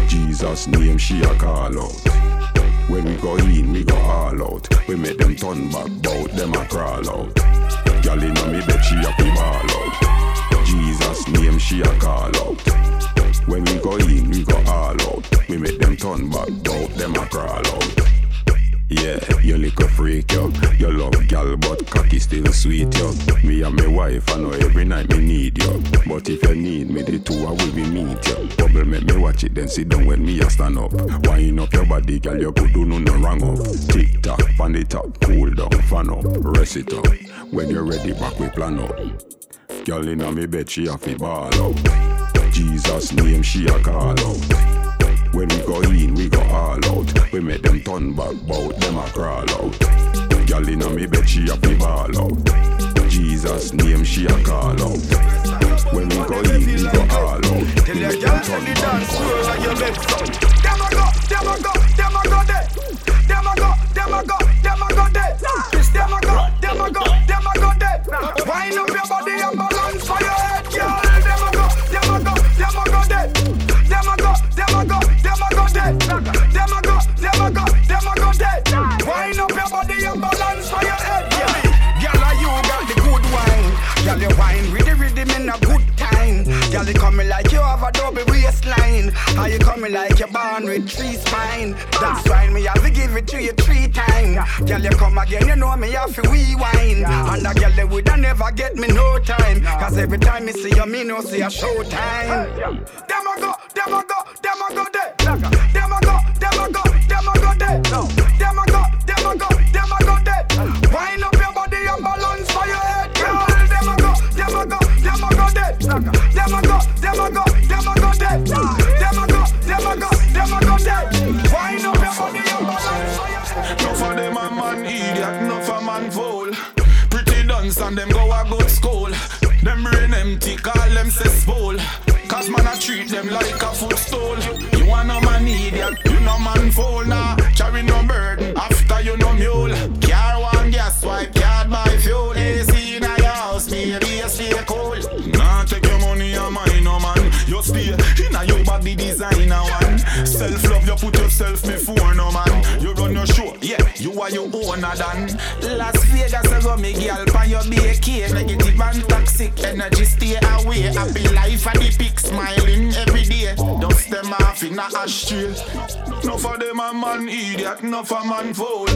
Jesus name, she a call out. When we go in, we go all out. We make them turn back, bout them a crawl out. Girl inna me bed, she a fi ball out. Jesus name, she a call out. When we go in, we go all out. We make them turn back, bout them a crawl out. Yeah, you little freak, yo. You love gal, but cocky still sweet, yo. Me and my wife, I know every night me need you. But if you need me, the two I will be meet you. Bubble make me watch it, then sit down when me a stand up. Wind up your body, gal, you could do no no wrong oh. up. Tick tock, pan it up, cool down, fan up, rest it up. When you're ready, back we plan up. Girl inna me bed, she a fi ball out. Jesus name, she a call out. When we go in, we go all out. We make them turn back, bout them a crawl out. Girl inna me bed, she a fi ball out. Jesus name, she a call out. When we go in, we go all out. We make them turn back, bout them a crawl out. Them a go, them a go, them a go Girl, you coming like you have a double waistline. How you coming like you're born with three spine? That's why me have to give it to you three times. Girl, you come again, you know me have to rewind. And a girl, they woulda never get me no time. Cause every time me see you, me know see a showtime. Them a go, them a go, them a go there. Them a go, them a go, them a go there. Them a go, them a go, them a go there. Wind up Them a them a for man idiot, enough a man fool. Pretty dance and them go a good school. Them brain empty, call them cesspool. Cause man a treat them like a footstool. You want no man idiot, you no man fool nah. Carry no one. Self love, you put yourself before no man. You run your show, yeah, you are your owner than. Las Vegas, I go me girl, pan your BK. Negative and toxic energy, stay away. Happy life and the pic, smiling every day. Dust them off in a ashtray. No for them a man idiot, no for man fool.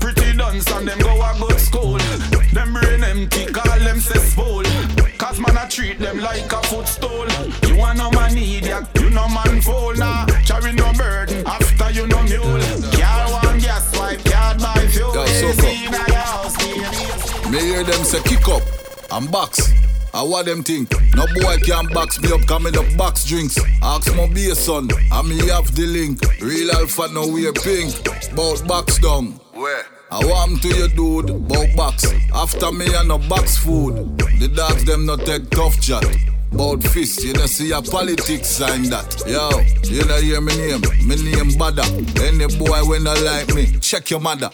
Pretty dance and them go a good school. Them brain empty, call them cesspool. Cause man a treat them like a footstool. You want no man idiot, you no man fool nah. Carry no burden, after you no mule. Car one gas wipe, card buy fuel. Yo, so AC in your house, baby. Me hear them say kick up and box. I what them think? No boy can box me up, coming up box drinks. Ask my beer son, I me have the link. Real alpha no wear pink. Bout box down. Where? I want to you dude, bout box. After me and no box food. The dogs them no take tough chat. Bout fist, you know see a politics sign that. Yo, you know hear me name, me name Badda. Any boy when not like me, check your mother.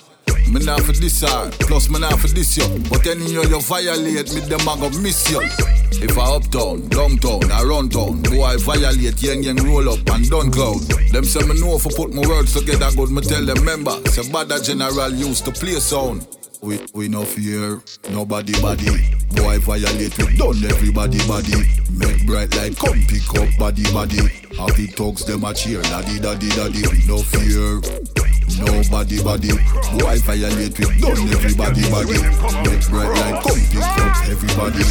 Me not for this hard, plus me not for this yo. But any you you violate me, them I go miss you. If I uptown, downtown, I run town, boy I violate, yang yang roll up and done cloud. Them say me know I put my words together good, me tell them member. Say Badda General used to play sound. We, we no fear nobody body. Boy violate, we done everybody body. Make bright light, come pick up body body. Happy talks them a cheer, daddy daddy daddy. We no fear nobody body. Boy violate, we done everybody body. Make bright light, come pick up everybody.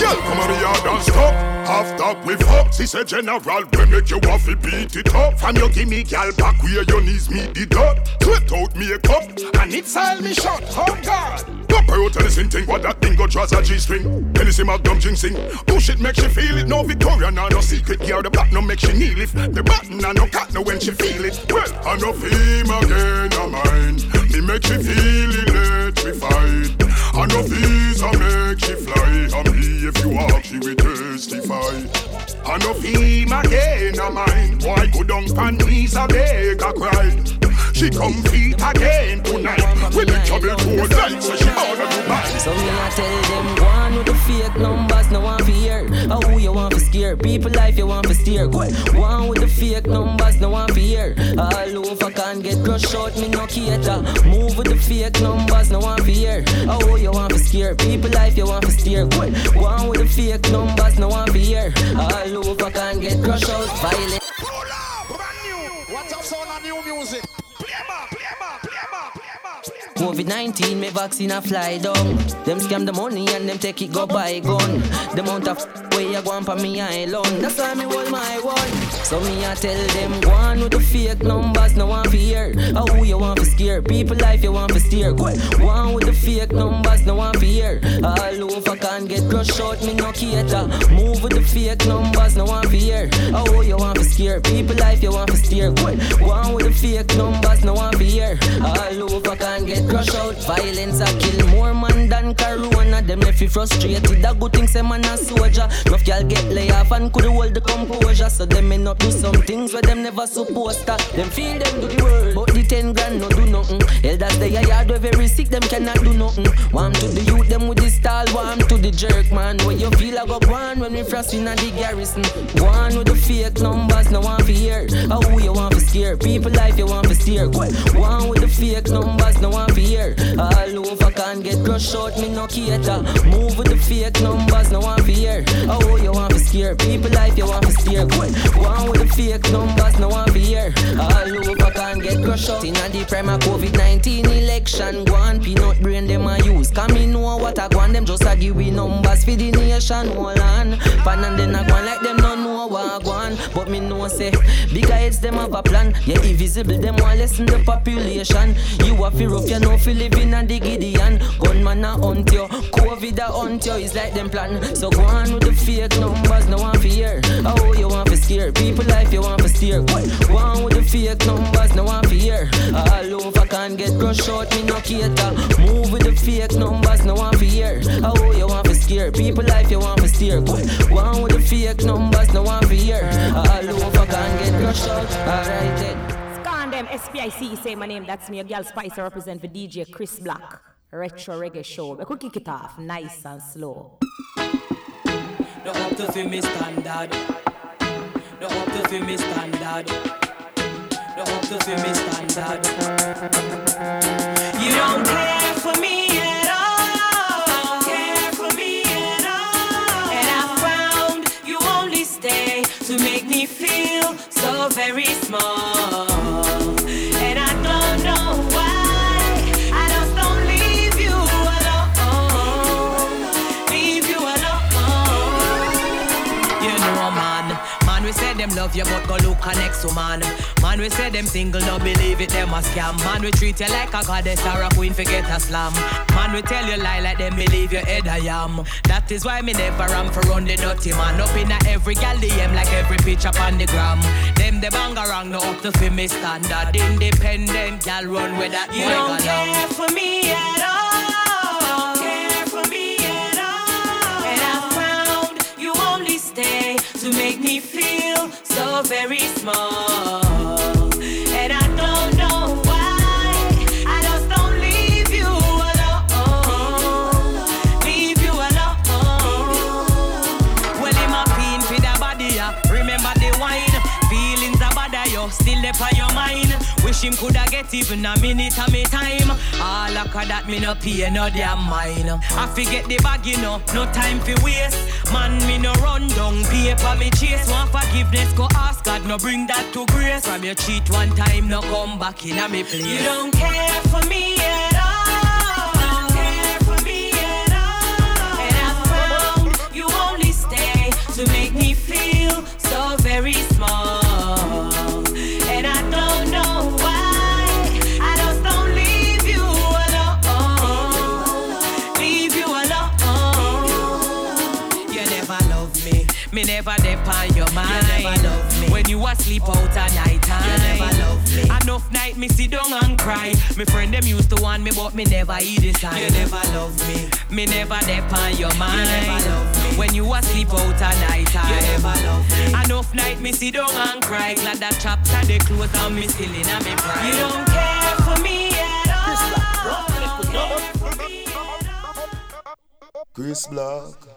Girl, come on yard and stop. After we fuck, she said general, we make you waffle beat it up. From you give me gal back where your knees meet the dot. Sweat out me a cup, and it's all me shot. Oh God. Go pro tell us thing what that thing go draws a G-string. Hennessy Magnum sing. Push oh, it make she feel it. No Victoria, no no secret. Gear the back no make she kneel if the button and no cat no when she feel it. Well, I no feel again a mine. Me make she feel electrified. I no visa make she fly. And me if you walk she will testify. I no feel again a mine. Why go down pan knees a beg a cry. She come feet again tonight. With the trouble to night, so she born a Dubai. So me I tell them, go on with the fake numbers, no one fear. How who you want to scare? People life you want to steer. Go on with the fake numbers, no one fear. All over can get crushed out, me no cater. Move with the fake numbers, no one fear. How who you want to scare? People life you want to steer. Go on with the fake numbers, no one fear. All over can get crushed out, violent. What's up, sound of new music? COVID 19, me vaccine a fly down. Them scam the money and them take it go buy gun. The amount of way go on for me alone. That's why me hold my one. So me I tell them, go on with the fake numbers, no one fear. How who you want to scare? People life you want to steer. Go on with the fake numbers, no one fear. All over can get crushed out, me no cater. Move with the fake numbers, no one fear. How who you want to scare? People life you want to steer. Go on with the fake numbers, no one fear. All over can get crush out. Violence I kill more man than corona. Them left you frustrated. A good thing say man a soldier. Enough y'all get lay off and could hold the composure. So them may not do some things where them never supposed to. Them feel them do the world, but the ten grand no do nothing. Elders they a yard where very sick them cannot do nothing. Warm to the youth them with the style, warm to the jerk man. Where you feel I go one when we frost in the garrison. One with the fake numbers, no one fear. How who you want to scare? People life you want to steer. One with the fake numbers, no one fear. All over can get crushed out, me no cater. Move with the fake numbers, no one fear. Oh, you want to scare people life, you want to steer. One with the fake numbers, no one fear. All over can get crushed out. In the prime of COVID-19 election, go on peanut brain them a use. Come me know what I want them just a give we numbers for the nation. Hold on, pan and then I go on like them no know what I want. But me know say bigger heads them have a plan. Yeah, invisible them want lessen the population. You a fear of you know fi living a the Gideon. Gunman a hunt you, COVID a hunt you. It's like them plan. So go on with the fake numbers, no one fear. Oh, you want to scare people life, you want to steer. Go on with the fake numbers, no one fear. All over can't get crushed out, me no cater. Move with the fake numbers, no one fear. Oh, you want to scare people life, you want to steer. Go on with the fake numbers, no one fear. All over can get crushed out. Alright then. Scan them SPIC, say my name, that's me, a girl Spicer represent for DJ Chris Black. Retro reggae show. We could kick it off nice and slow. No up to fi me standard. No up to fi me standard. No up to fi me standard. You don't care for me very small. And I don't know why. I just don't leave you alone. Leave you alone. You know, man. Man, we say them love you, but go look at next woman. Man, we say them single, no believe it, them a scam. Man, we treat you like a goddess or a queen, forget a slam. Man, we tell you lie like them believe your head I am. That is why me never am for run the dirty man. Up in a every gal DM like every picture on the gram. Them the bang around, no up to fi me standard. Independent gal run with that You don't care for me at all. Care for me at all. And I found you only stay to make me feel so very small. Wish him coulda get even a minute of me time. All like that me no pay no damn mine. I forget the bag, you know, no time for waste. Man, me no run down paper me chase. Want forgiveness, go ask God, no bring that to grace. From your cheat one time, no come back in a me place. You don't care for me at all. Don't care for me at all. And I found you only stay to make me feel so very love me when you asleep out at night time. You never love me. Enough night me sit down and cry. Me friend them used to want me, but me never eat this time. You never love me, me never depend your mind. You never love me when you asleep out at night time. You never love me. Enough night me sit down and cry. Glad that chapter they close and me still in a me pride. You don't care for me at all. Chris Black.